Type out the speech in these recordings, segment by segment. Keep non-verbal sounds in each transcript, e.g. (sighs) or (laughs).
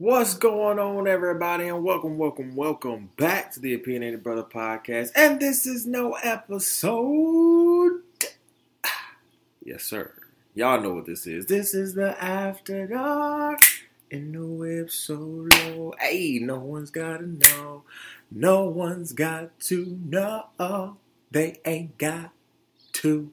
What's going on, everybody, and welcome, welcome, welcome back to the Opinionated Bruhtha Podcast. And this is no episode. Yes, sir. Y'all know what this is. This is the After Dark in the whip solo. Hey, no one's gotta know. No one's got to know. They ain't got to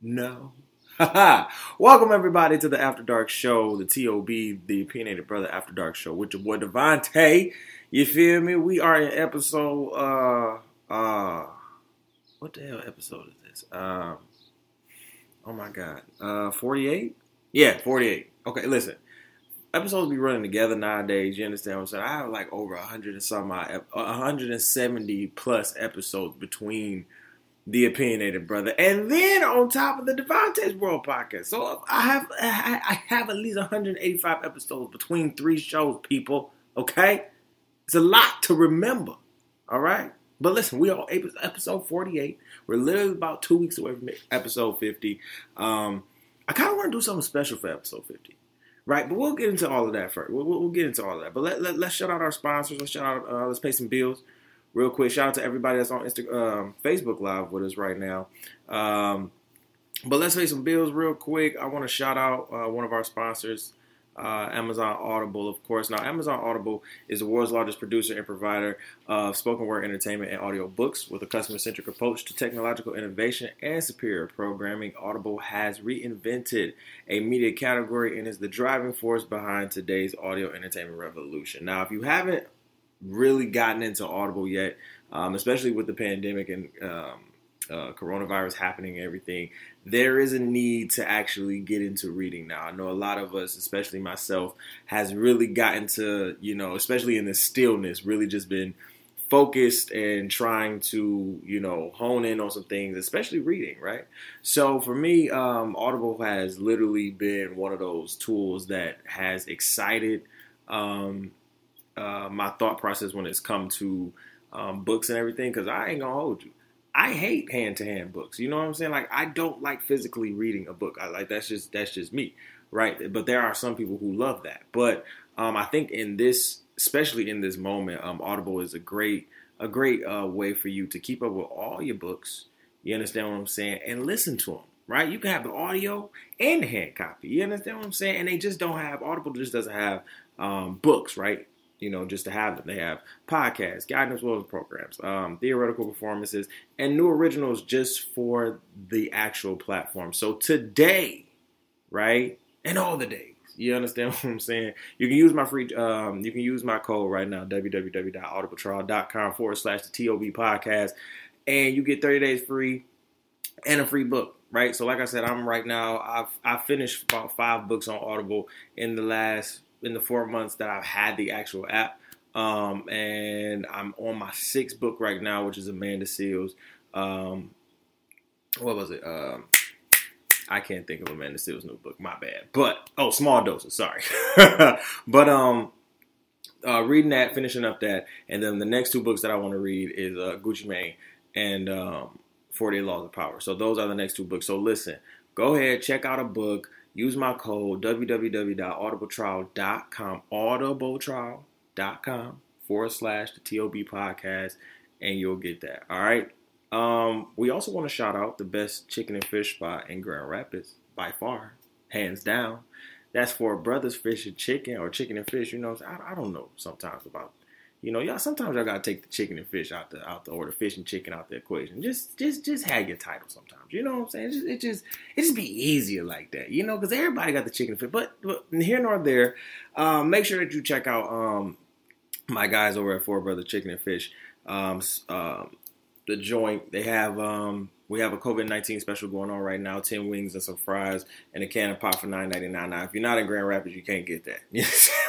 know. (laughs) Welcome everybody to the After Dark Show, the TOB, the Opinionated Bruhtha After Dark Show with your boy DeVonta. You feel me? We are in episode uh uh what the hell episode is this? Um oh my god. Uh 48? Yeah, 48. Okay, listen. Episodes be running together nowadays. You understand what I'm saying? I have like over a hundred and some odd, 170 plus episodes between the Opinionated Bruhtha, and then on top of the DeVonta's World podcast. So I have I have at least 185 episodes between three shows, people. Okay, it's a lot to remember. All right, but listen, we are episode 48. We're literally about two weeks away from episode 50. Um, I kind of want to do something special for episode 50. Right, but we'll get into all of that first. We'll, get into all of that. But let, let, let's shout out our sponsors. Let's shout out. Uh, let's pay some bills real quick, shout out to everybody that's on Instagram, um, Facebook Live with us right now. Um, but let's pay some bills real quick. I want to shout out uh, one of our sponsors, uh, Amazon Audible, of course. Now, Amazon Audible is the world's largest producer and provider of spoken word entertainment and audio books with a customer centric approach to technological innovation and superior programming. Audible has reinvented a media category and is the driving force behind today's audio entertainment revolution. Now, if you haven't really gotten into Audible yet, um, especially with the pandemic and um, uh, coronavirus happening and everything, there is a need to actually get into reading now. I know a lot of us, especially myself, has really gotten to, you know, especially in the stillness, really just been focused and trying to, you know, hone in on some things, especially reading, right? So for me, um, Audible has literally been one of those tools that has excited um, uh, my thought process when it's come to um, books and everything because I ain't gonna hold you. I hate hand to hand books. You know what I'm saying? Like I don't like physically reading a book. I like that's just that's just me, right? But there are some people who love that. But um, I think in this, especially in this moment, um, Audible is a great a great uh, way for you to keep up with all your books. You understand what I'm saying? And listen to them. Right? You can have the audio and the hand copy. You understand what I'm saying? And they just don't have Audible. Just doesn't have um, books, right? You know, just to have them. They have podcasts, guidance as programs, um, theoretical performances, and new originals just for the actual platform. So today, right, and all the days, you understand (laughs) what I'm saying? You can use my free, um, you can use my code right now, www.audibletrial.com forward slash the TOB podcast, and you get 30 days free and a free book. Right, so like I said, I'm right now. I've I finished about five books on Audible in the last in the four months that I've had the actual app. Um, and I'm on my sixth book right now, which is Amanda Seales. Um, what was it? Um, I can't think of Amanda Seales' new book. My bad. But oh, small doses. Sorry. (laughs) but um, uh, reading that, finishing up that, and then the next two books that I want to read is uh, Gucci Mane and um, 48 Laws of Power. So those are the next two books. So listen, go ahead, check out a book. Use my code www.audibletrial.com, audibletrial.com forward slash the TOB podcast, and you'll get that. All right. Um, we also want to shout out the best chicken and fish spot in Grand Rapids by far, hands down. That's Four Brothers Fish and Chicken or Chicken and Fish. You know, I, I don't know sometimes about you know, y'all sometimes y'all gotta take the chicken and fish out the out the or the fish and chicken out the equation. Just just just have your title sometimes. You know what I'm saying? It just it just, it just be easier like that. You know, because everybody got the chicken and fish. But, but here nor there, um, make sure that you check out um, my guys over at Four Brother Chicken and Fish. Um, um, the joint they have um, we have a COVID nineteen special going on right now. Ten wings and some fries and a can of pop for nine ninety nine. Now, if you're not in Grand Rapids, you can't get that. (laughs)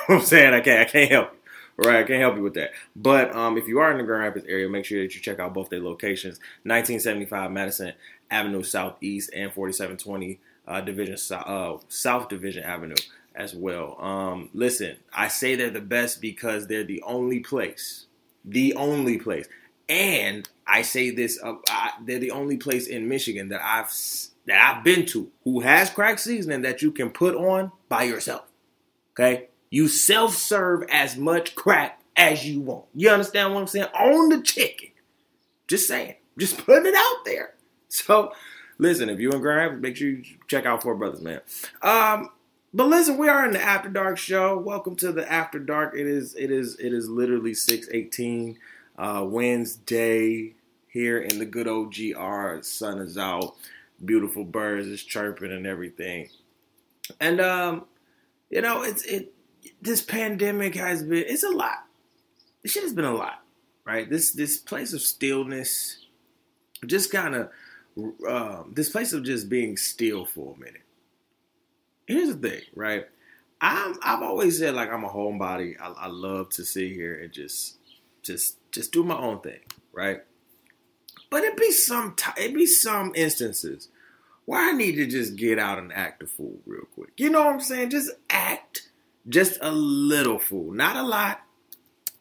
You know what I'm saying? I can't I can't help you. Right, I can't help you with that. But um, if you are in the Grand Rapids area, make sure that you check out both their locations: 1975 Madison Avenue Southeast and 4720 uh, Division uh, South Division Avenue as well. Um, listen, I say they're the best because they're the only place, the only place, and I say this: uh, I, they're the only place in Michigan that I've that I've been to who has crack seasoning that you can put on by yourself. Okay, You self serve as much crack as you want. You understand what I'm saying? On the chicken. Just saying. Just putting it out there. So, listen, if you in Grimes, make sure you check out Four Brothers, man. Um, but listen, we are in the After Dark show. Welcome to the After Dark. It is it is it is literally 618 uh Wednesday here in the good old GR. Sun is out. Beautiful birds is chirping and everything. And um, you know, it's it this pandemic has been it's a lot. This shit has been a lot, right? This this place of stillness, just kind of um, this place of just being still for a minute. Here's the thing, right? I'm I've always said like I'm a homebody. I, I love to sit here and just just just do my own thing, right? But it be some t- it be some instances where I need to just get out and act a fool real quick. You know what I'm saying? Just act just a little fool, not a lot.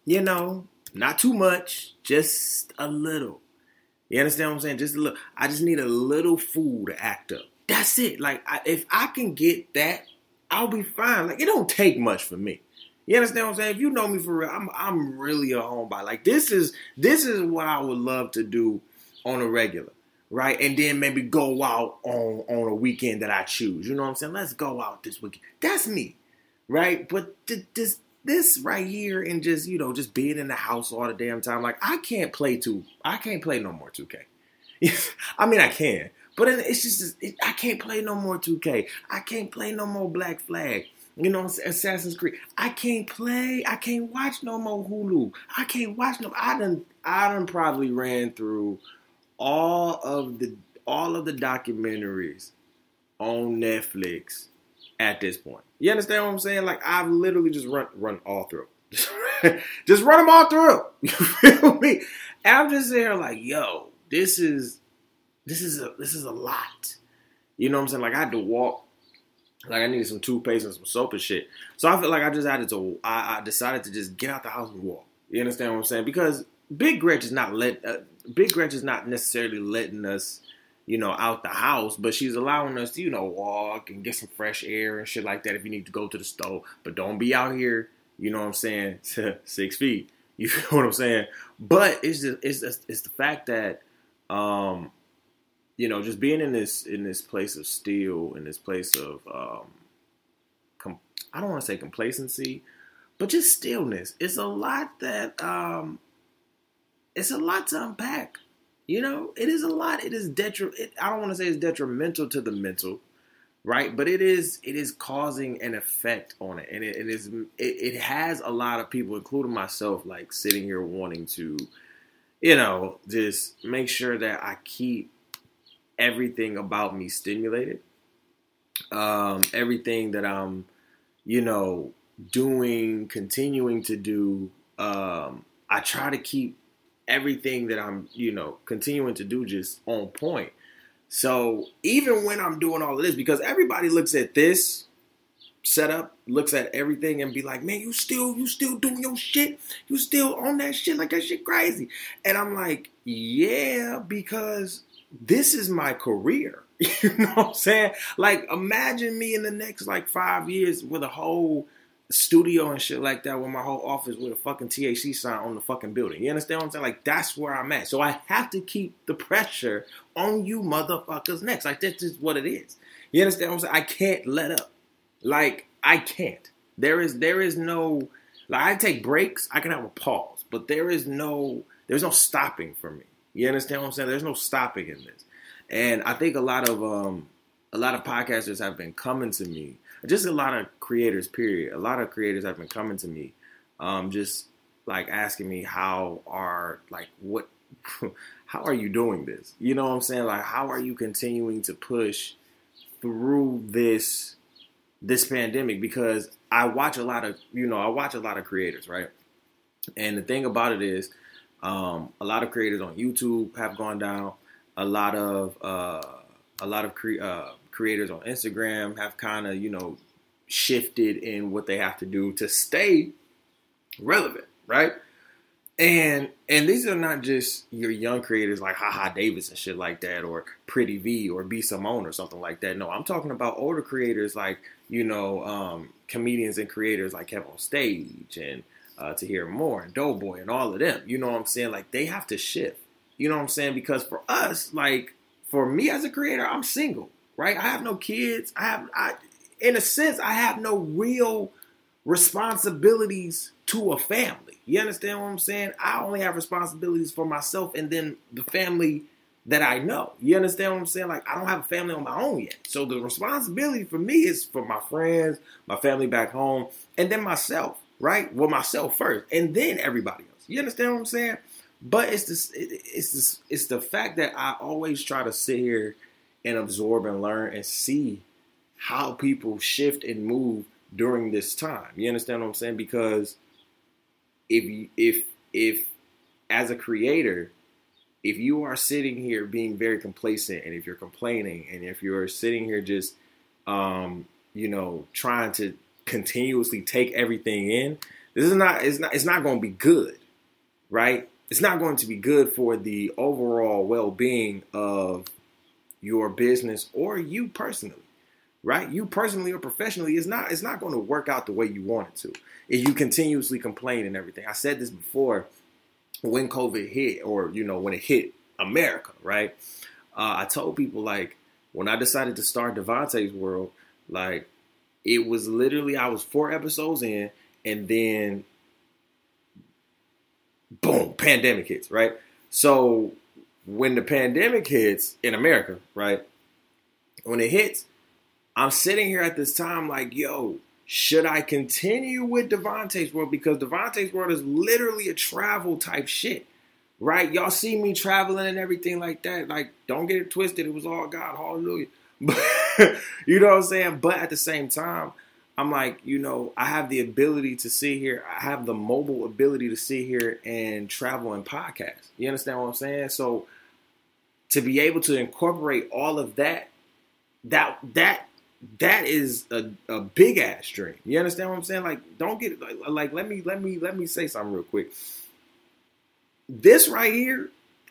You know, not too much, just a little. You understand what I'm saying? Just a little. I just need a little fool to act up. That's it. Like I, if I can get that, I'll be fine. Like it don't take much for me. You understand what I'm saying? If you know me for real, I'm I'm really a homebody. Like this is this is what I would love to do on a regular, right? And then maybe go out on on a weekend that I choose. You know what I'm saying? Let's go out this weekend. That's me, right? But th- this this right here and just you know just being in the house all the damn time. Like I can't play two. I can't play no more 2K. (laughs) I mean I can, but it's just it, I can't play no more 2K. I can't play no more Black Flag. You know, Assassin's Creed. I can't play. I can't watch no more Hulu. I can't watch no. I done. I done probably ran through all of the all of the documentaries on Netflix at this point. You understand what I'm saying? Like I've literally just run run all through. (laughs) just run them all through. (laughs) You feel me? And I'm just there like, yo, this is this is a this is a lot. You know what I'm saying? Like I had to walk. Like I needed some toothpaste and some soap and shit. So I feel like I just had to. I, I decided to just get out the house and walk. You understand what I'm saying? Because Big Gretch is not let. Uh, Big Gretch is not necessarily letting us you know, out the house, but she's allowing us to, you know, walk and get some fresh air and shit like that if you need to go to the store. But don't be out here, you know what I'm saying, (laughs) six feet. You (laughs) feel what I'm saying? But it's just it's just, it's the fact that um you know, just being in this in this place of steel, in this place of um com- I don't want to say complacency, but just stillness. It's a lot that um it's a lot to unpack you know, it is a lot. It is detri- it, I don't want to say it's detrimental to the mental, right? But it is it is causing an effect on it, and it, it is it, it has a lot of people, including myself, like sitting here wanting to, you know, just make sure that I keep everything about me stimulated, um, everything that I'm, you know, doing, continuing to do. Um, I try to keep everything that I'm, you know, continuing to do just on point. So even when I'm doing all of this, because everybody looks at this setup, looks at everything and be like, man, you still, you still doing your shit. You still on that shit like that shit crazy. And I'm like, yeah, because this is my career. (laughs) You know what I'm saying? Like, imagine me in the next like five years with a whole studio and shit like that with my whole office with a fucking THC sign on the fucking building. You understand what I'm saying? Like that's where I'm at. So I have to keep the pressure on you motherfuckers next. Like this is what it is. You understand what I'm saying? I can't let up. Like I can't. There is there is no like I take breaks, I can have a pause, but there is no there's no stopping for me. You understand what I'm saying? There's no stopping in this. And I think a lot of um a lot of podcasters have been coming to me just a lot of creators, period. A lot of creators have been coming to me, um, just like asking me how are like what (laughs) how are you doing this? You know what I'm saying? Like how are you continuing to push through this this pandemic? Because I watch a lot of you know, I watch a lot of creators, right? And the thing about it is, um, a lot of creators on YouTube have gone down. A lot of uh, a lot of cre- uh, creators on Instagram have kind of, you know, shifted in what they have to do to stay relevant, right? And and these are not just your young creators like Haha Davis and shit like that, or Pretty V or B Simone or something like that. No, I'm talking about older creators like you know um, comedians and creators like KevOnStage and uh, hear more and Doughboy and all of them. You know what I'm saying? Like they have to shift. You know what I'm saying? Because for us, like for me as a creator, I'm single, right? I have no kids. I have, I, in a sense, I have no real responsibilities to a family. You understand what I'm saying? I only have responsibilities for myself and then the family that I know. You understand what I'm saying? Like I don't have a family on my own yet. So the responsibility for me is for my friends, my family back home, and then myself, right? Well, myself first, and then everybody else. You understand what I'm saying? But it's this, it's this, it's the fact that I always try to sit here and absorb and learn and see how people shift and move during this time. You understand what I'm saying? Because if you, if if as a creator if you are sitting here being very complacent and if you're complaining and if you're sitting here just um, you know trying to continuously take everything in this is not it's not it's not going to be good right it's not going to be good for the overall well-being of your business or you personally right you personally or professionally is not it's not going to work out the way you want it to if you continuously complain and everything i said this before when COVID hit, or you know, when it hit America, right? Uh, I told people like when I decided to start DeVonta's World, like it was literally I was four episodes in, and then boom, pandemic hits, right? So when the pandemic hits in America, right? When it hits, I'm sitting here at this time like, yo, should I continue with DeVonta's World? Because DeVonta's World is literally a travel type shit, right? Y'all see me traveling and everything like that. Like, don't get it twisted. It was all God. Hallelujah. (laughs) But, you know what I'm saying? But at the same time, I'm like, you know, I have the ability to sit here. I have the mobile ability to sit here and travel and podcast. You understand what I'm saying? So to be able to incorporate all of that, that that that is a, a big ass dream. You understand what I'm saying? Like, don't get like, like let me let me let me say something real quick. This right here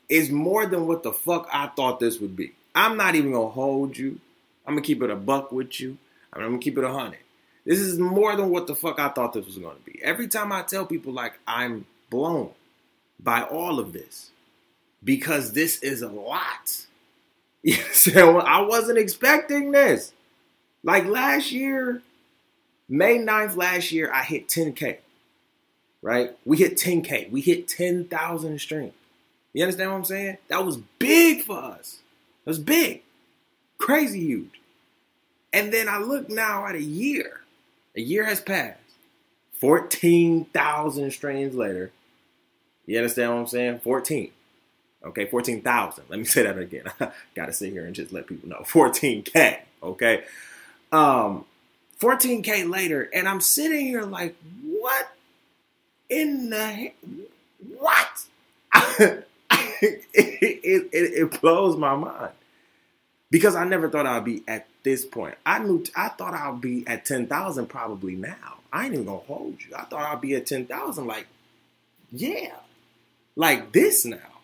is more than what the fuck I thought this would be. I'm not even gonna hold you. I'm gonna keep it a buck with you. I'm gonna keep it a hundred. This is more than what the fuck I thought this was gonna be. Every time I tell people like I'm blown by all of this because this is a lot. (laughs) You know, I wasn't expecting this. Like last year, May 9th last year, I hit 10K. Right? We hit 10K. We hit 10,000 streams. You understand what I'm saying? That was big for us. It was big. Crazy huge. And then I look now at a year. A year has passed. 14,000 streams later. You understand what I'm saying? 14. Okay, 14,000. Let me say that again. (laughs) Got to sit here and just let people know. (laughs) 14K. Okay. Um, 14k later, and I'm sitting here like, what in the what? (laughs) it, it, it, blows my mind because I never thought I'd be at this point. I knew I thought I'd be at ten thousand probably now. I ain't even gonna hold you. I thought I'd be at ten thousand like, yeah, like this now.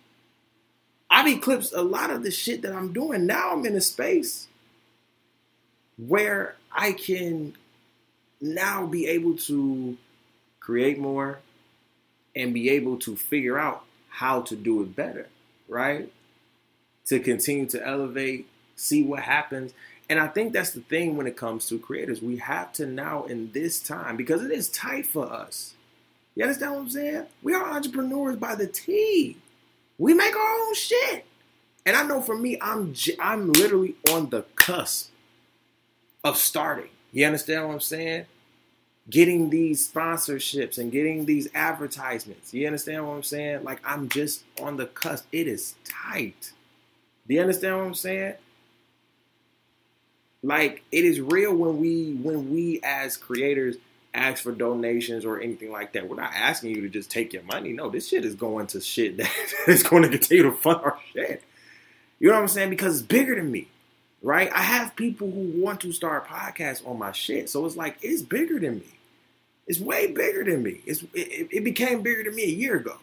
I've eclipsed a lot of the shit that I'm doing. Now I'm in a space where I can now be able to create more and be able to figure out how to do it better, right? To continue to elevate, see what happens. And I think that's the thing when it comes to creators. We have to now, in this time, because it is tight for us. You understand what I'm saying? We are entrepreneurs by the T. We make our own shit. And I know for me, I'm I'm literally on the cusp of starting. You understand what I'm saying? Getting these sponsorships and getting these advertisements. You understand what I'm saying? Like I'm just on the cusp. It is tight. Do you understand what I'm saying? Like it is real when we when we as creators ask for donations or anything like that. We're not asking you to just take your money. No, this shit is going to shit (laughs) that is going to continue to fund our shit. You know what I'm saying? Because it's bigger than me right? I have people who want to start podcasts on my shit. So it's like, it's bigger than me. It's way bigger than me. It's, it, it became bigger than me a year ago,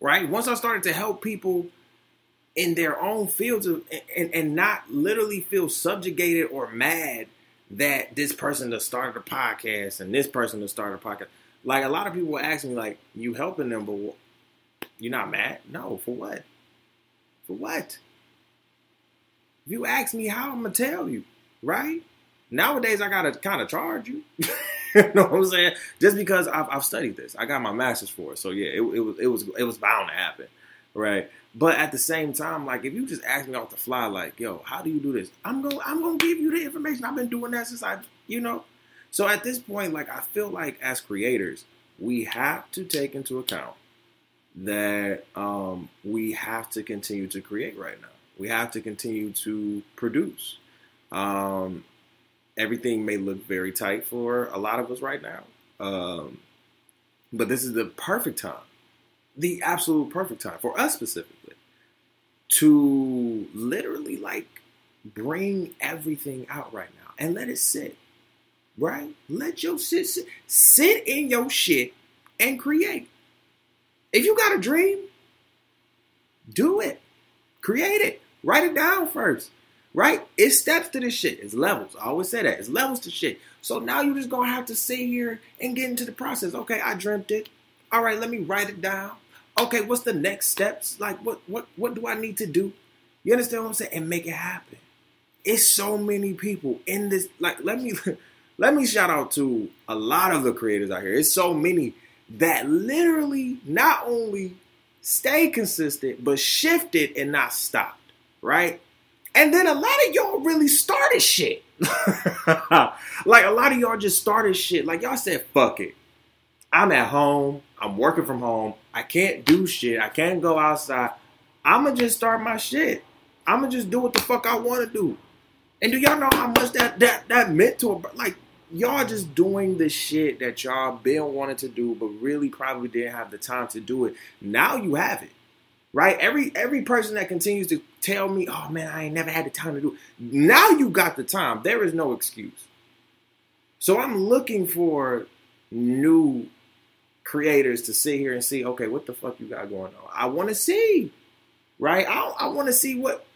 right? Once I started to help people in their own fields of, and, and not literally feel subjugated or mad that this person that started a podcast and this person that started a podcast. Like a lot of people ask me, like, you helping them, but you're not mad? No, for what? For what? If you ask me how, I'm gonna tell you, right? Nowadays, I gotta kind of charge you. (laughs) you know what I'm saying? Just because I've, I've, studied this, I got my master's for it. So yeah, it, it was it was it was bound to happen, right? But at the same time, like if you just ask me off the fly, like, yo, how do you do this? I'm gonna I'm gonna give you the information. I've been doing that since I, you know. So at this point, like I feel like as creators, we have to take into account that um, we have to continue to create right now. We have to continue to produce. Um, everything may look very tight for a lot of us right now, um, but this is the perfect time, the absolute perfect time for us specifically to literally like bring everything out right now and let it sit. Right? Let your shit sit, sit in your shit and create. If you got a dream, do it. Create it. Write it down first. Right? It's steps to this shit. It's levels. I always say that. It's levels to shit. So now you're just gonna have to sit here and get into the process. Okay, I dreamt it. All right, let me write it down. Okay, what's the next steps? Like what what what do I need to do? You understand what I'm saying? And make it happen. It's so many people in this. Like, let me (laughs) let me shout out to a lot of the creators out here. It's so many that literally not only stay consistent, but shifted and not stopped, right? And then a lot of y'all really started shit. (laughs) like a lot of y'all just started shit. Like y'all said, fuck it. I'm at home. I'm working from home. I can't do shit. I can't go outside. I'ma just start my shit. I'ma just do what the fuck I want to do. And do y'all know how much that that that meant to a like y'all just doing the shit that y'all been wanting to do, but really probably didn't have the time to do it. Now you have it, right? Every every person that continues to tell me, "Oh man, I ain't never had the time to do," it. now you got the time. There is no excuse. So I'm looking for new creators to sit here and see, okay, what the fuck you got going on? I want to see, right? I I want to see what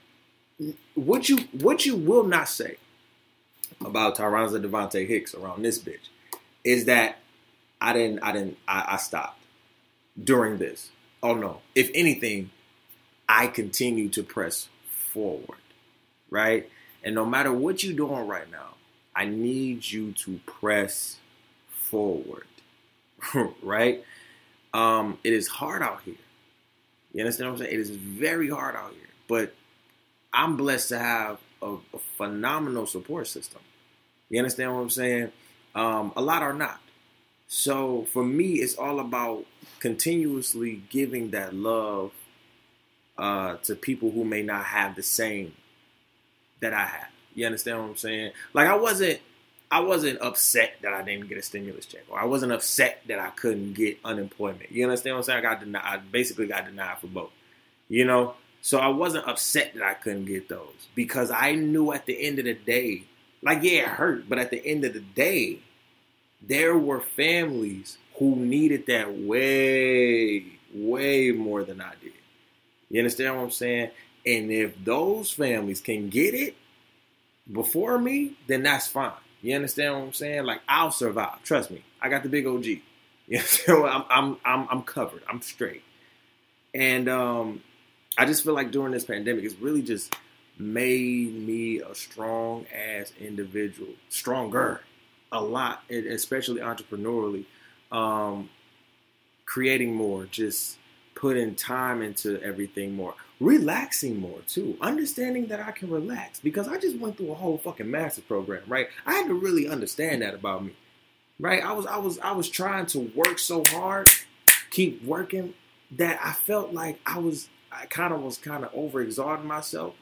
what you what you will not say about Tyronza DeVonta Hicks around this bitch is that I didn't, I didn't, I, I stopped during this. Oh no. If anything, I continue to press forward, right? And no matter what you're doing right now, I need you to press forward, (laughs) right? Um, it is hard out here. You understand what I'm saying? It is very hard out here, but I'm blessed to have a, a phenomenal support system. You understand what I'm saying? Um, a lot are not. So for me, it's all about continuously giving that love uh, to people who may not have the same that I have. You understand what I'm saying? Like I wasn't, I wasn't upset that I didn't get a stimulus check, or I wasn't upset that I couldn't get unemployment. You understand what I'm saying? I got denied. I basically got denied for both. You know, so I wasn't upset that I couldn't get those because I knew at the end of the day, like yeah, it hurt, but at the end of the day, there were families who needed that way, way more than I did. You understand what I'm saying? And if those families can get it before me, then that's fine. You understand what I'm saying? Like I'll survive. Trust me. I got the big OG. (laughs) You know, I'm I'm I'm I'm covered. I'm straight. And um I just feel like during this pandemic, it's really just made me a strong ass individual, stronger, a lot, especially entrepreneurially. Um, creating more, just putting time into everything more, relaxing more too, understanding that I can relax because I just went through a whole fucking master program, right? I had to really understand that about me, right? I was, I was, I was trying to work so hard, keep working that I felt like I was I kind of was kind of overexerting myself.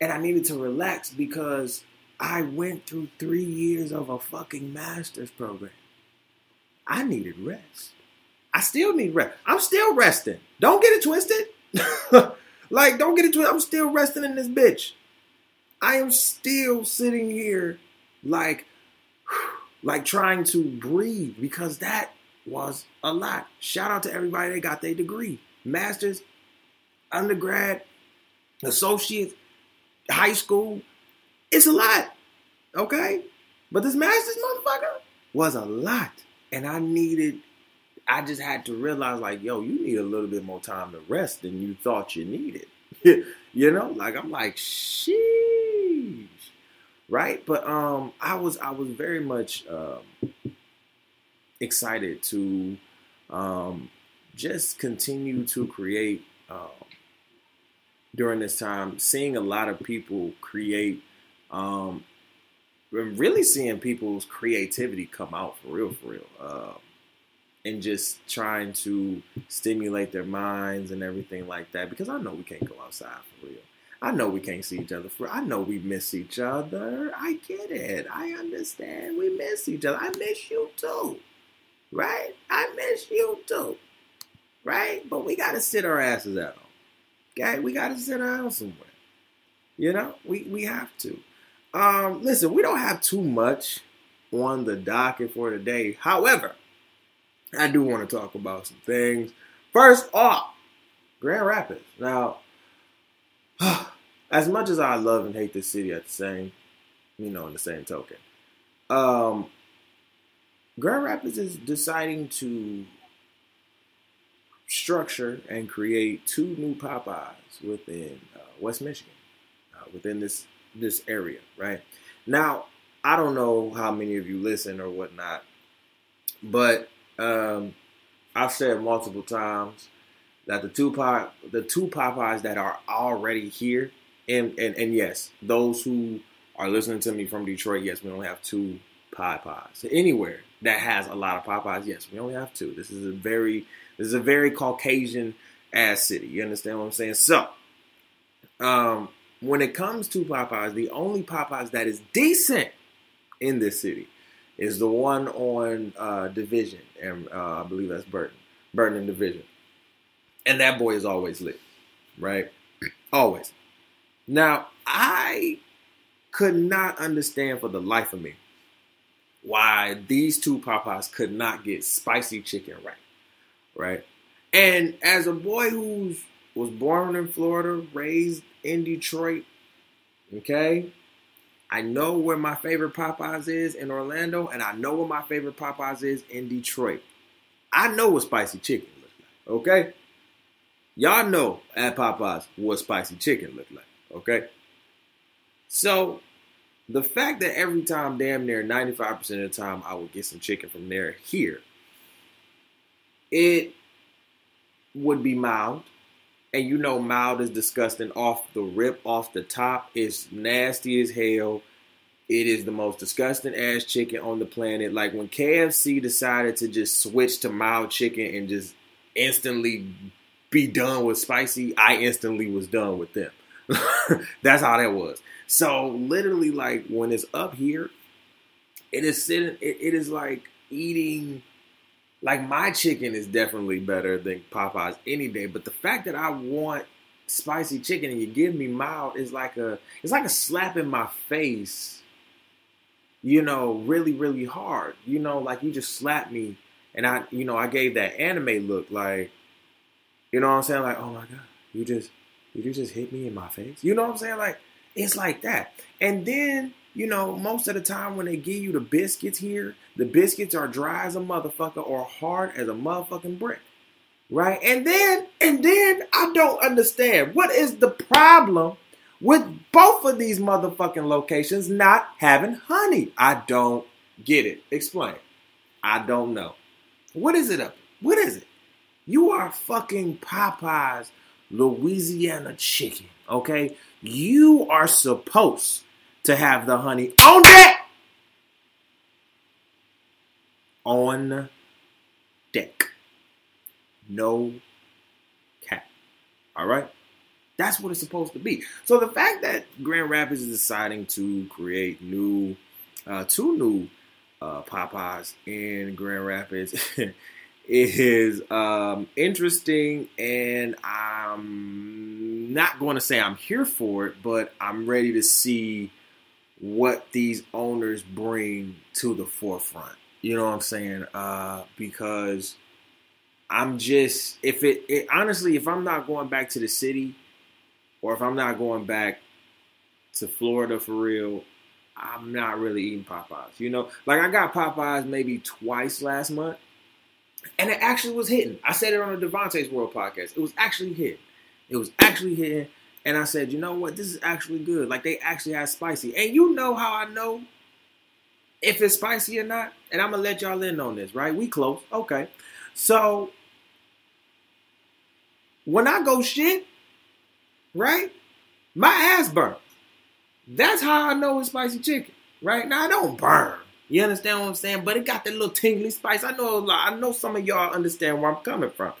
And I needed to relax because I went through three years of a fucking master's program. I needed rest. I still need rest. I'm still resting. Don't get it twisted. (laughs) like, don't get into it. I'm still resting in this bitch. I am still sitting here like (sighs) like trying to breathe because that was a lot. Shout out to everybody that got their degree. Masters, undergrad, associate, high school. It's a lot. Okay? But this Masters motherfucker was a lot. And I needed, I just had to realize, like, yo, you need a little bit more time to rest than you thought you needed. (laughs) you know, like I'm like, sheesh. Right? But um I was I was very much um excited to um just continue to create um during this time, seeing a lot of people create um really seeing people's creativity come out for real, for real. Uh, and just trying to stimulate their minds and everything like that. Because I know we can't go outside for real. I know we can't see each other for. I know we miss each other. I get it. I understand. We miss each other. I miss you too, right? I miss you too, right? But we gotta sit our asses home. Okay, we gotta sit down somewhere. You know, we we have to. Um, listen, we don't have too much on the docket for today. However, I do want to talk about some things. First off, Grand Rapids. Now, (sighs) as much as I love and hate this city at the same, you know, in the same token, um, Grand Rapids is deciding to structure and create two new Popeyes within uh, West Michigan, uh, within this this area, right? Now, I don't know how many of you listen or whatnot, but um, I've said multiple times that the two pop, the two Popeyes that are already here, and, and and yes, those who are listening to me from Detroit, yes, we only have two Popeyes. Anywhere that has a lot of Popeyes, yes, we only have two. This is a very this is a very Caucasian ass city. You understand what I'm saying? So, um, when it comes to Popeyes, the only Popeyes that is decent in this city is the one on uh, Division, and uh, I believe that's Burton, Burton and Division, and that boy is always lit, right? (clears throat) always. Now I could not understand for the life of me why these two Popeyes could not get spicy chicken right, right? And as a boy who's was born in Florida, raised in Detroit, okay, I know where my favorite Popeyes is in Orlando, and I know where my favorite Popeyes is in Detroit. I know what spicy chicken looks like, okay? Y'all know at Popeyes what spicy chicken looks like, okay? So, the fact that every time, damn near 95% of the time, I would get some chicken from there here, it would be mild and you know mild is disgusting off the rip, off the top. It's nasty as hell. It is the most disgusting ass chicken on the planet. Like when KFC decided to just switch to mild chicken and just instantly be done with spicy, I instantly was done with them. (laughs) That's how that was. So literally, like when it's up here, it is sitting. it, it is like eating like my chicken is definitely better than Popeyes any day, but the fact that I want spicy chicken and you give me mild is like a it's like a slap in my face. You know, really, really hard. You know, like you just slapped me and I you know, I gave that anime look like you know what I'm saying? Like, oh my god, you just you just hit me in my face. You know what I'm saying? Like, it's like that. And then you know, most of the time when they give you the biscuits here, the biscuits are dry as a motherfucker or hard as a motherfucking brick. Right? And then, and then I don't understand. What is the problem with both of these motherfucking locations not having honey? I don't get it. Explain. I don't know. What is it up? What is it? You are fucking Popeyes Louisiana chicken, okay? You are supposed to have the honey on deck. On deck. No cap. All right? That's what it's supposed to be. So the fact that Grand Rapids is deciding to create new, uh, two new uh, Popeyes in Grand Rapids (laughs) is um, interesting, and I'm not going to say I'm here for it, but I'm ready to see what these owners bring to the forefront. You know what I'm saying? Uh, because I'm just if it, it honestly, if I'm not going back to the city, or if I'm not going back to Florida for real, I'm not really eating Popeyes. You know, like I got Popeyes maybe twice last month, and it actually was hitting. I said it on the DeVonta's World podcast. It was actually hitting. It was actually hitting. And I said, you know what? This is actually good. Like they actually have spicy. And you know how I know if it's spicy or not? And I'm gonna let y'all in on this, right? We close. Okay. So when I go shit, right? My ass burns. That's how I know it's spicy chicken, right? Now I don't burn. You understand what I'm saying? But it got that little tingly spice. I know I know some of y'all understand where I'm coming from.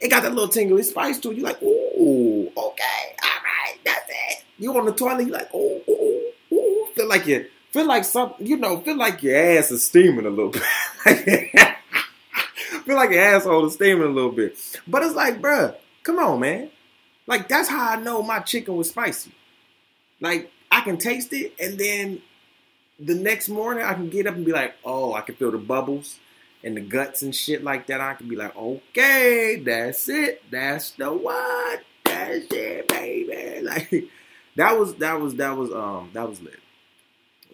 It got that little tingly spice to it. You like, ooh, okay, all right, that's it. You on the toilet, you like, oh, ooh, ooh. Feel like you feel like something, you know, feel like your ass is steaming a little bit. (laughs) feel like your asshole is steaming a little bit. But it's like, bruh, come on, man. Like that's how I know my chicken was spicy. Like I can taste it, and then the next morning I can get up and be like, oh, I can feel the bubbles and the guts and shit like that. I can be like, okay, that's it, that's the one, that's it, baby. (laughs) Like that was that was that was um that was lit,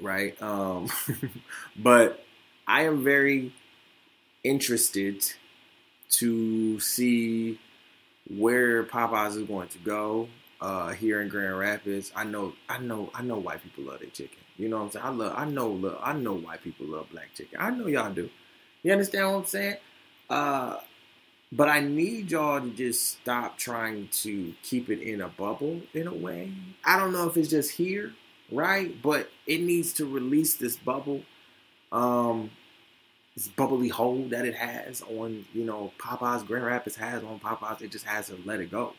right? Um, (laughs) but I am very interested to see where Popeyes is going to go uh, here in Grand Rapids. I know, I know, I know white people love their chicken. You know what I'm saying? I love, I know, love, I know white people love black chicken. I know y'all do. You understand what I'm saying? Uh, but I need y'all to just stop trying to keep it in a bubble in a way. I don't know if it's just here, right? But it needs to release this bubble. Um, this bubbly hole that it has on, you know, Popeyes, Grand Rapids has on Popeyes. It just has to let it go.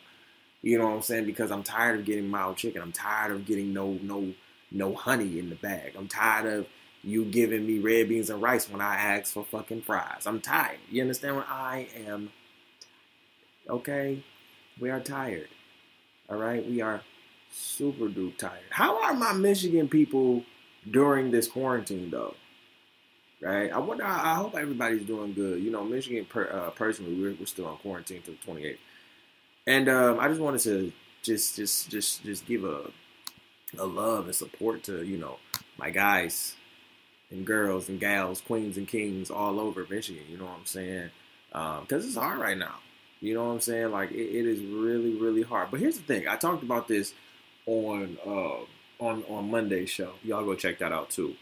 You know what I'm saying? Because I'm tired of getting mild chicken. I'm tired of getting no no no honey in the bag. I'm tired of you giving me red beans and rice when I ask for fucking fries. I'm tired. You understand what I am? Okay, we are tired. All right, we are super duper tired. How are my Michigan people during this quarantine though? right? I wonder. I hope everybody's doing good. You know, Michigan per, uh, personally, we're, we're still on quarantine till the 28th, and um, I just wanted to just just just just give a a love and support to you know my guys and girls and gals, queens and kings all over Michigan. You know what I'm saying? Because um, it's hard right now. You know what I'm saying? Like it, it is really really hard. But here's the thing. I talked about this on uh, on on Monday's show. Y'all go check that out too.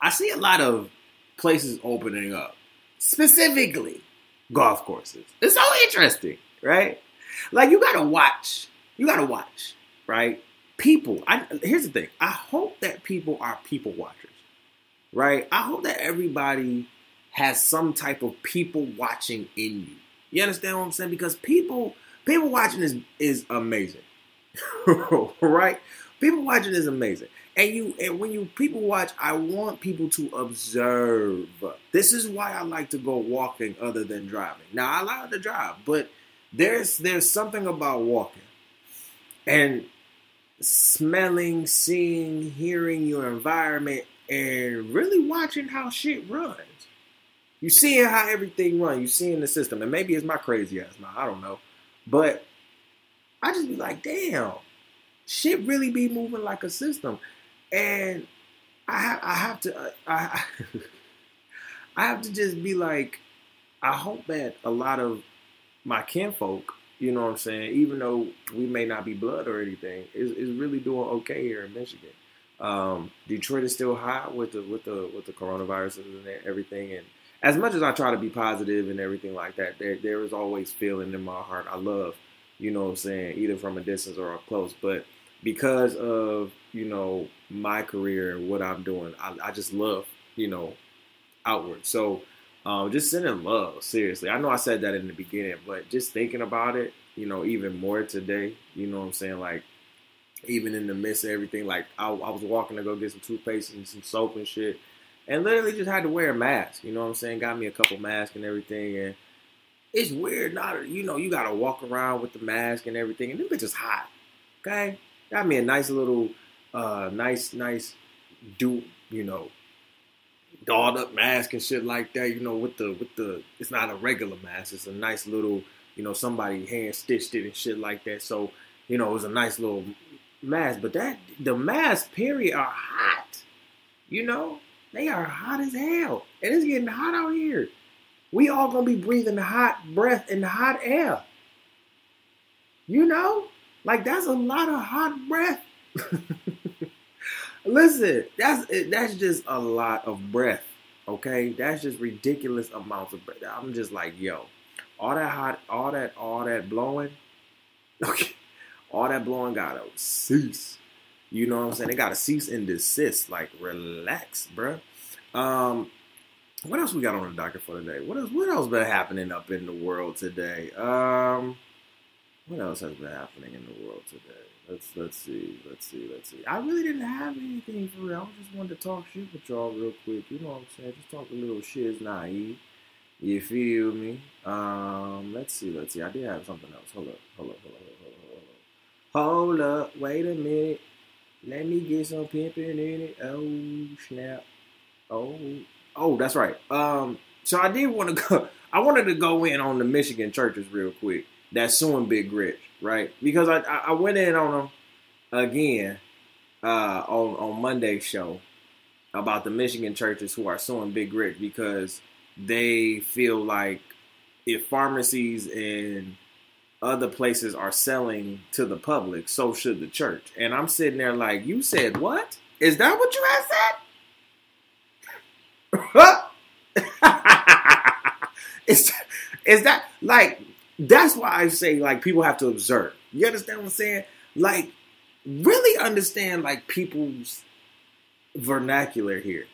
I see a lot of places opening up, specifically golf courses. It's so interesting, right? Like you gotta watch. You gotta watch, right? People. I, here's the thing. I hope that people are people watchers, right? I hope that everybody has some type of people watching in you. You understand what I'm saying? Because people, people watching is is amazing, (laughs) right? People watching is amazing. And you and when you people watch, I want people to observe. This is why I like to go walking other than driving. Now I like to drive, but there's there's something about walking and smelling, seeing, hearing your environment and really watching how shit runs. You seeing how everything runs. You seeing the system, and maybe it's my crazy ass now. I don't know, but I just be like, damn, shit really be moving like a system and I I have to uh, I (laughs) I have to just be like I hope that a lot of my kinfolk, you know what I'm saying, even though we may not be blood or anything, is, is really doing okay here in Michigan. Um, Detroit is still hot with the with the with the coronavirus and everything, and as much as I try to be positive and everything like that, there there is always feeling in my heart. I love, you know what I'm saying, either from a distance or up close, but because of you know my career and what I'm doing, I, I just love you know outward. So um, just sending love, seriously. I know I said that in the beginning, but just thinking about it, you know, even more today. You know what I'm saying? Like even in the midst of everything, like I, I was walking to go get some toothpaste and some soap and shit, and literally just had to wear a mask. You know what I'm saying? Got me a couple masks and everything, and it's weird. Not you know you gotta walk around with the mask and everything, and them bitches hot. Okay, got me a nice little, uh, nice, nice, do you know, dolled up mask and shit like that. You know, with the with the, it's not a regular mask. It's a nice little, you know, somebody hand stitched it and shit like that. So, you know, it was a nice little masks, but that the masks period are hot. You know, they are hot as hell, and it's getting hot out here. We all gonna be breathing hot breath in the hot air. You know, like that's a lot of hot breath. (laughs) Listen, that's that's just a lot of breath. Okay, that's just ridiculous amounts of breath. I'm just like, yo, all that hot, all that, all that blowing. (laughs) Okay, all that blowing gotta cease. You know what I'm saying? They gotta cease and desist. Like, relax, bruh. Um, what else we got on the docket for today? What else? What else been happening up in the world today? Um, what else has been happening in the world today? Let's let's see, let's see, let's see. I really didn't have anything for real. I just wanted to talk shit with y'all real quick. You know what I'm saying? Just talk a little shit is naive. You feel me? Um, let's see, let's see. I did have something else. Hold up, hold up, hold up, hold up. Hold up, wait a minute. Let me get some pimping in it. Oh snap. Oh, oh, that's right. Um, so I did want to (laughs) go. I wanted to go in on the Michigan churches real quick. That's suing Big Gretch, right? Because I I went in on them again uh, on on Monday's show about the Michigan churches who are suing Big Gretch because they feel like if pharmacies and other places are selling to the public, so should the church. And I'm sitting there like, you said what? Is that what you had said? (laughs) is, is that like that's why I say like people have to observe. You understand what I'm saying? Like really understand like people's vernacular here.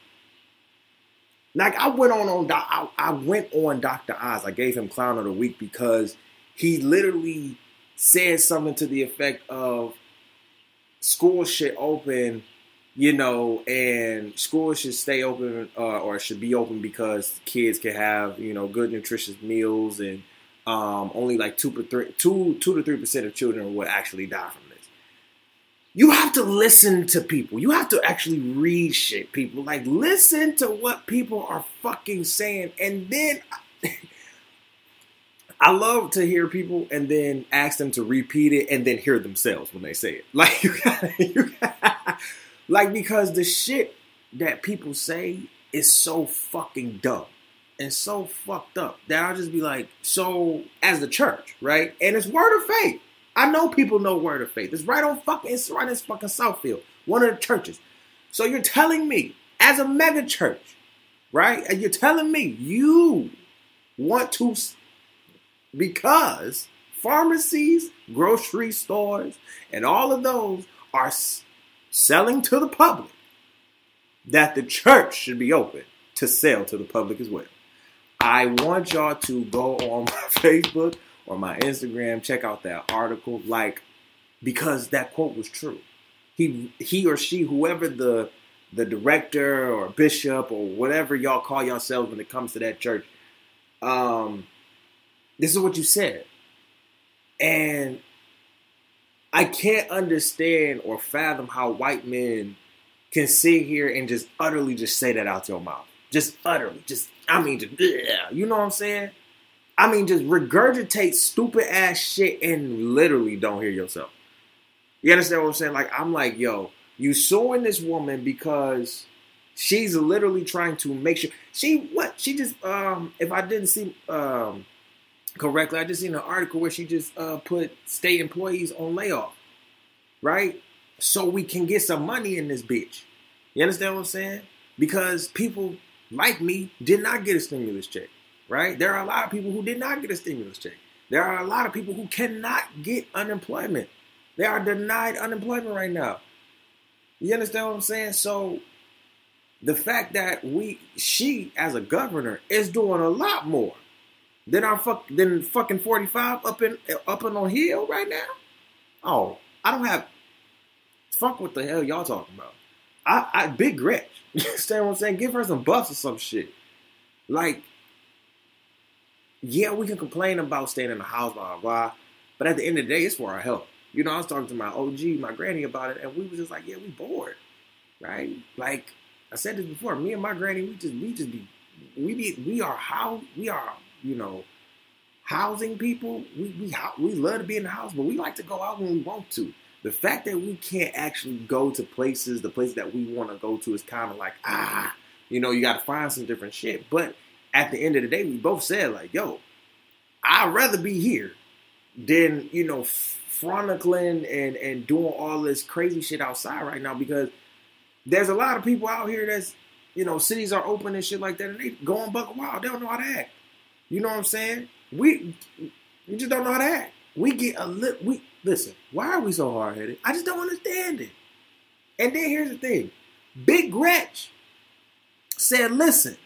Like I went on on I, I went on Dr. Oz. I gave him clown of the week because he literally said something to the effect of school should open, you know, and schools should stay open uh, or should be open because kids can have you know good nutritious meals and um, only like two, three, two, two to three percent of children would actually die from this. You have to listen to people. You have to actually read shit, people. Like listen to what people are fucking saying, and then. I love to hear people and then ask them to repeat it and then hear themselves when they say it. (laughs) Like you gotta, you gotta, like because the shit that people say is so fucking dumb and so fucked up that I'll just be like, so as the church, right? And it's word of faith. I know people know word of faith. It's right on fucking it's right in fucking Southfield, one of the churches. So you're telling me, as a mega church, right? And you're telling me you want to because pharmacies, grocery stores, and all of those are selling to the public that the church should be open to sell to the public as well. I want y'all to go on (laughs) my Facebook or my Instagram, check out that article, like because that quote was true. He he or she, whoever the the director or bishop or whatever y'all call yourselves when it comes to that church, um, this is what you said. And I can't understand or fathom how white men can sit here and just utterly just say that out your mouth. Just utterly, just I mean, just you know what I'm saying? I mean, just regurgitate stupid ass shit and literally don't hear yourself. You understand what I'm saying? Like I'm like, yo, you suing this woman because she's literally trying to make sure she what she just um if I didn't see um correctly. I just seen an article where she just uh, put state employees on layoff, right? So we can get some money in this bitch. You understand what I'm saying? Because people like me did not get a stimulus check, right? There are a lot of people who did not get a stimulus check. There are a lot of people who cannot get unemployment. They are denied unemployment right now. You understand what I'm saying? So the fact that we she as a governor is doing a lot more then our fuck then fucking 45 up in up in on hill right now. Oh, I don't have fuck what the hell y'all talking about. I, I big Gretch. (laughs) You understand what I'm saying? Give her some buffs or some shit. Like, yeah, we can complain about staying in the house, blah, blah, blah. But at the end of the day, it's for our health. You know, I was talking to my OG, my granny about it, and we was just like, yeah, we bored. Right? Like I said this before, me and my granny, we just we just be we be we are how we are you know, housing people. We we we love to be in the house, but we like to go out when we want to. The fact that we can't actually go to places, the places that we want to go to, is kind of like ah, you know, you got to find some different shit. But at the end of the day, we both said like, yo, I'd rather be here than you know fronicling and and doing all this crazy shit outside right now because there's a lot of people out here that's you know cities are open and shit like that and they going buck wild. They don't know how to act. You know what I'm saying? We we just don't know how to act. We get a little. We listen. Why are we so hard headed? I just don't understand it. And then here's the thing: Big Gretch said, "Listen,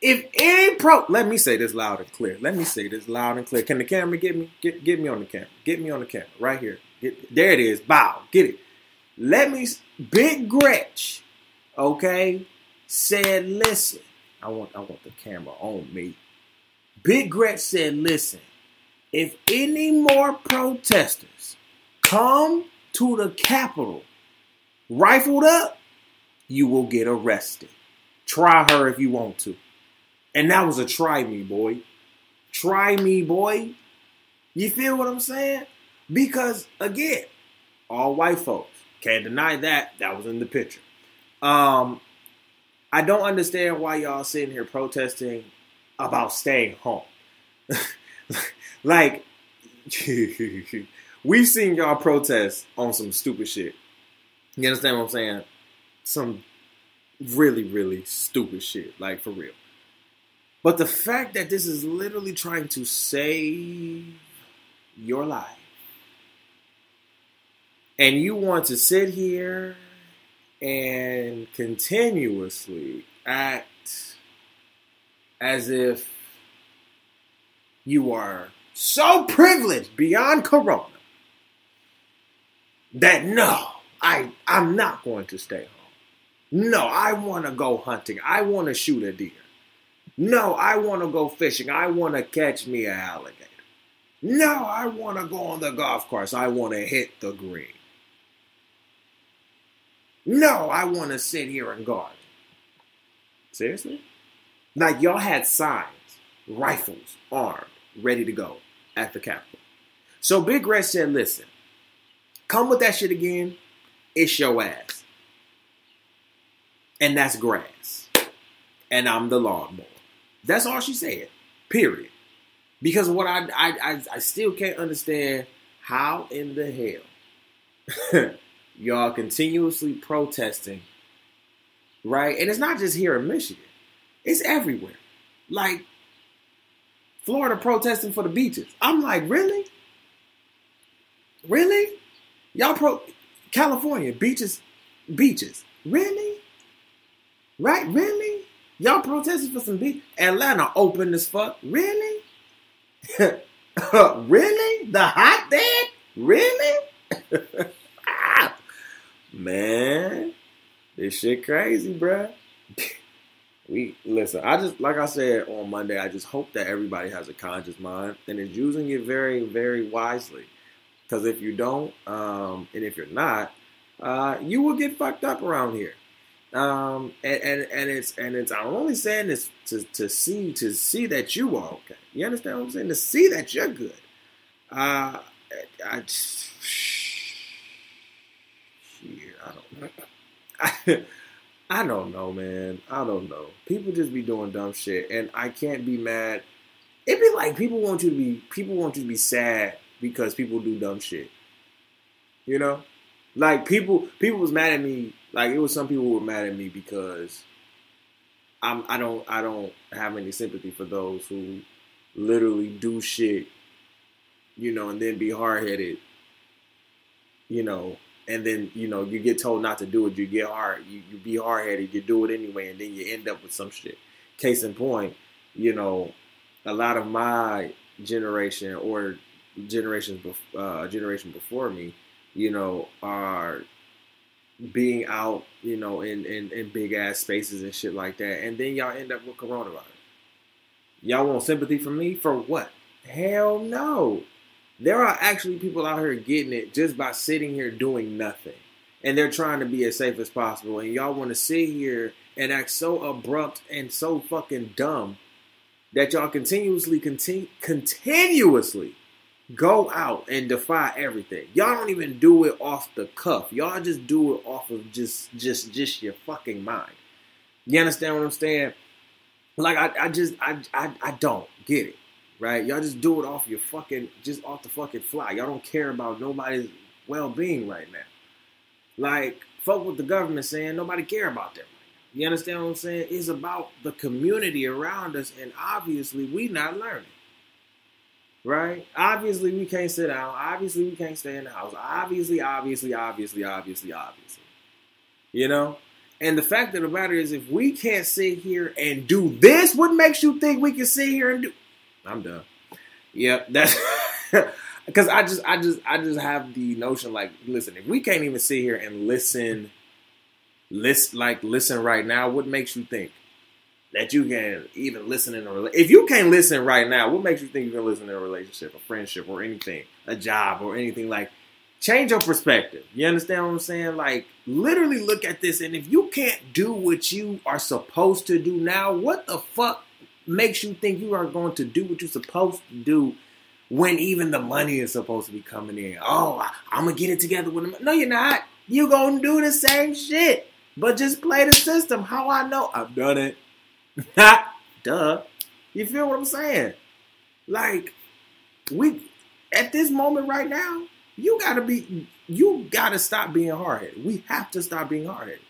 if any pro, let me say this loud and clear. Let me say this loud and clear. Can the camera get me? Get get me on the camera. Get me on the camera right here. Get, there it is. Bow. Get it. Let me. Big Gretch, okay, said, "Listen, I want I want the camera on me." Big Gretch said, "Listen." if any more protesters come to the Capitol rifled up, you will get arrested. Try her if you want to. And that was a try me, boy. Try me, boy. You feel what I'm saying? Because, again, all white folks. Can't deny that. That was in the picture. Um, I don't understand why y'all sitting here protesting about staying home. (laughs) Like, (laughs) we've seen y'all protest on some stupid shit. You understand what I'm saying? Some really, really stupid shit. Like, for real. But the fact that this is literally trying to save your life, and you want to sit here and continuously act as if you are so privileged beyond corona that no, I I'm not going to stay home. No, I want to go hunting. I want to shoot a deer. No, I want to go fishing. I want to catch me an alligator. No, I want to go on the golf course. I want to hit the green. No, I want to sit here and guard. Seriously? Like y'all had signs, rifles, armed ready to go at the Capitol. So Big Red said, listen, come with that shit again, it's your ass. And that's grass. And I'm the lawnmower. That's all she said. Period. Because what I I, I, I still can't understand how in the hell (laughs) y'all continuously protesting, right? And it's not just here in Michigan, it's everywhere. Like Florida protesting for the beaches. I'm like, really? Really? Y'all pro California beaches, beaches. Really? Right? Really? Y'all protesting for some beach? Atlanta open as fuck. Really? (laughs) really? The hot dad? Really? (laughs) Ah, man, this shit crazy, bruh we listen. I just like I said on Monday. I just hope that everybody has a conscious mind and is using it very, very wisely. Because if you don't, um, and if you're not, uh, you will get fucked up around here. Um, and, and and it's and it's. I'm only saying this to to see to see that you are okay. You understand what I'm saying? To see that you're good. Uh, I, just, I don't know. (laughs) I, don't know, man. I don't know. People just be doing dumb shit, and I can't be mad. It'd be like people want you to be people want you to be sad because people do dumb shit. You know, like people people was mad at me. Like it was some people were mad at me because I'm I don't I don't have any sympathy for those who literally do shit. You know, and then be hard headed. You know, and then you know you get told not to do it, you get hard, you, you be hard headed, you do it anyway, and then you end up with some shit. Case in point, you know, a lot of my generation or generations bef- uh, generation before me, you know, are being out, you know, in, in, in big ass spaces and shit like that, and then y'all end up with coronavirus. Y'all want sympathy from me for what? Hell no there are actually people out here getting it just by sitting here doing nothing. And they're trying to be as safe as possible. And y'all want to sit here and act so abrupt and so fucking dumb that y'all continuously, continu- continuously go out and defy everything. Y'all don't even do it off the cuff. Y'all just do it off of just just just your fucking mind. You understand what I'm saying? Like I, I just I, I I don't get it. Right? Y'all just do it off your fucking just off the fucking fly. Y'all don't care about nobody's well being right now. Like fuck with the government saying nobody care about them. You understand what I'm saying? It's about the community around us, and obviously we not learning right? Obviously, we can't sit down. Obviously, we can't stay in the house. Obviously, obviously, obviously, obviously, obviously. You know? And the fact of the matter is, if we can't sit here and do this, what makes you think we can sit here and do? I'm done. Yep, that's (laughs) because I just, I just, I just have the notion like, listen, if we can't even sit here and listen, list like listen right now, what makes you think that you can even listen in a relationship. If you can't listen right now, what makes you think you can listen in a relationship, a friendship, or anything, a job, or anything like? Change your perspective. You understand what I'm saying? Like, literally look at this, and if you can't do what you are supposed to do now, what the fuck makes you think you are going to do what you're supposed to do when even the money is supposed to be coming in? Oh, I, am gonna get it together with them. No, you're not. You gonna do the same shit, but just play the system. How I know? I've done it. (laughs) Duh. You feel what I'm saying? Like, we at this moment right now, you gotta be you gotta stop being hard headed. We have to stop being hard headed.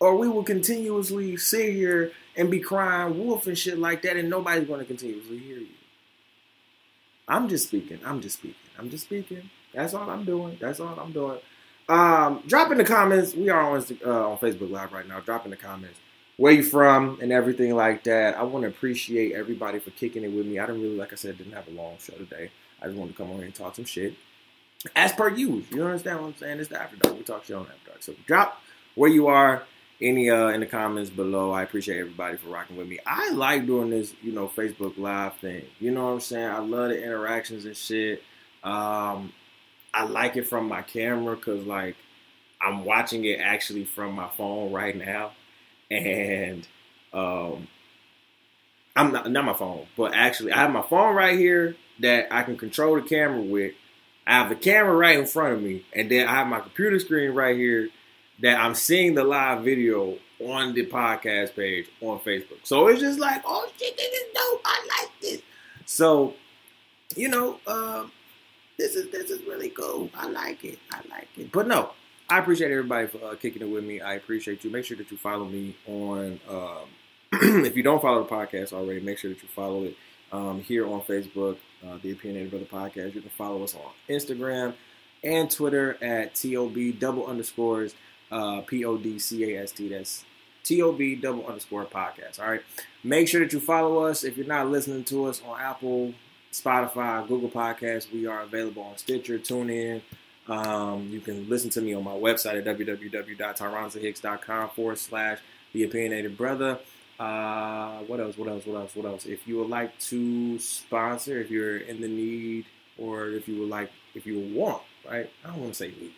Or we will continuously sit here and be crying wolf and shit like that, and nobody's gonna continuously hear you. I'm just speaking. I'm just speaking. I'm just speaking. That's all I'm doing. That's all I'm doing. Um, drop in the comments. We are on uh, on Facebook Live right now. Drop in the comments where you from and everything like that. I want to appreciate everybody for kicking it with me. I didn't really, like I said, didn't have a long show today. I just wanted to come on here and talk some shit. As per you, you understand what I'm saying? It's the After Dark. We talk shit on After Dark. So drop where you are any uh in the comments below. I appreciate everybody for rocking with me. I like doing this, you know, Facebook Live thing. You know what I'm saying? I love the interactions and shit. Um, I like it from my camera because like I'm watching it actually from my phone right now and um, I'm not not my phone, but actually I have my phone right here that I can control the camera with. I have the camera right in front of me, and then I have my computer screen right here that I'm seeing the live video on the podcast page on Facebook. So it's just like, oh shit, this is dope. I like this. So, you know, um, this is this is really cool. I like it. I like it. But no, I appreciate everybody for uh, kicking it with me. I appreciate you. Make sure that you follow me on. Um, (clears throat) if you don't follow the podcast already, make sure that you follow it um, here on Facebook, uh, the Opinionated Bruhtha Podcast. You can follow us on Instagram and Twitter at tob double underscores uh, p o d c a s t. That's tob double underscore podcast. All right. Make sure that you follow us. If you're not listening to us on Apple, Spotify, Google Podcasts, we are available on Stitcher, TuneIn. Um, you can listen to me on my website at www.tyronzahicks.com forward slash the opinionated bruhtha. Uh, what else? What else? What else? What else? If you would like to sponsor, if you're in the need, or if you would like, if you want, right? I don't want to say need,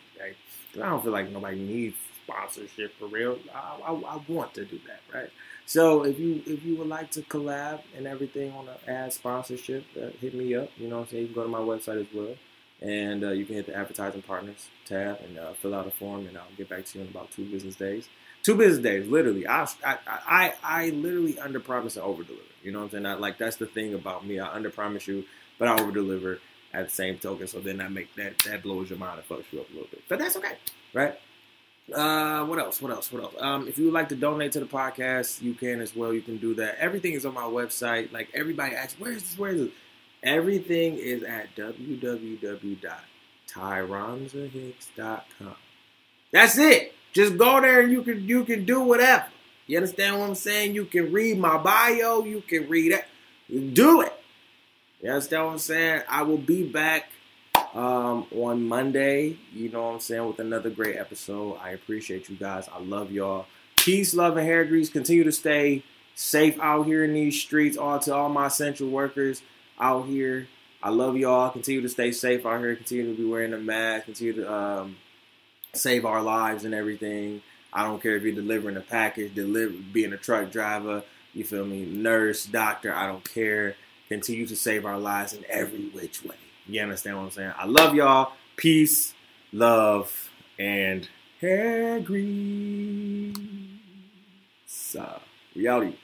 I don't feel like nobody needs sponsorship for real. I, I, I, want to do that, right? So if you if you would like to collab and everything on the ad sponsorship, uh, hit me up. You know what I'm saying? You can go to my website as well and uh, you can hit the advertising partners tab and uh, fill out a form, and I'll get back to you in about two business days. Two business days, literally. I I I, I literally under promise and over deliver. You know what I'm saying? I, like that's the thing about me. I under promise you, but I over deliver at the same token. So then that make that that blows your mind and fucks you up a little bit. But that's okay, right? Uh, what else? What else? What else? Um, if you would like to donate to the podcast, you can as well. You can do that. Everything is on my website. Like everybody asks, where is this? Where is it? Everything is at www.tyronzahicks.com. That's it. Just go there and you can you can do whatever. You understand what I'm saying? You can read my bio. You can read it. Do it. You understand what I'm saying? I will be back um, on Monday. You know what I'm saying with another great episode. I appreciate you guys. I love y'all. Peace, love, and hair grease. Continue to stay safe out here in these streets. All to all my essential workers out here. I love y'all. Continue to stay safe out here. Continue to be wearing a mask. Continue to um, save our lives and everything. I don't care if you're delivering a package, deliver, being a truck driver. You feel me? Nurse, doctor. I don't care. Continue to save our lives in every which way. You understand what I'm saying? I love y'all. Peace, love, and hair grease. Uh, reality.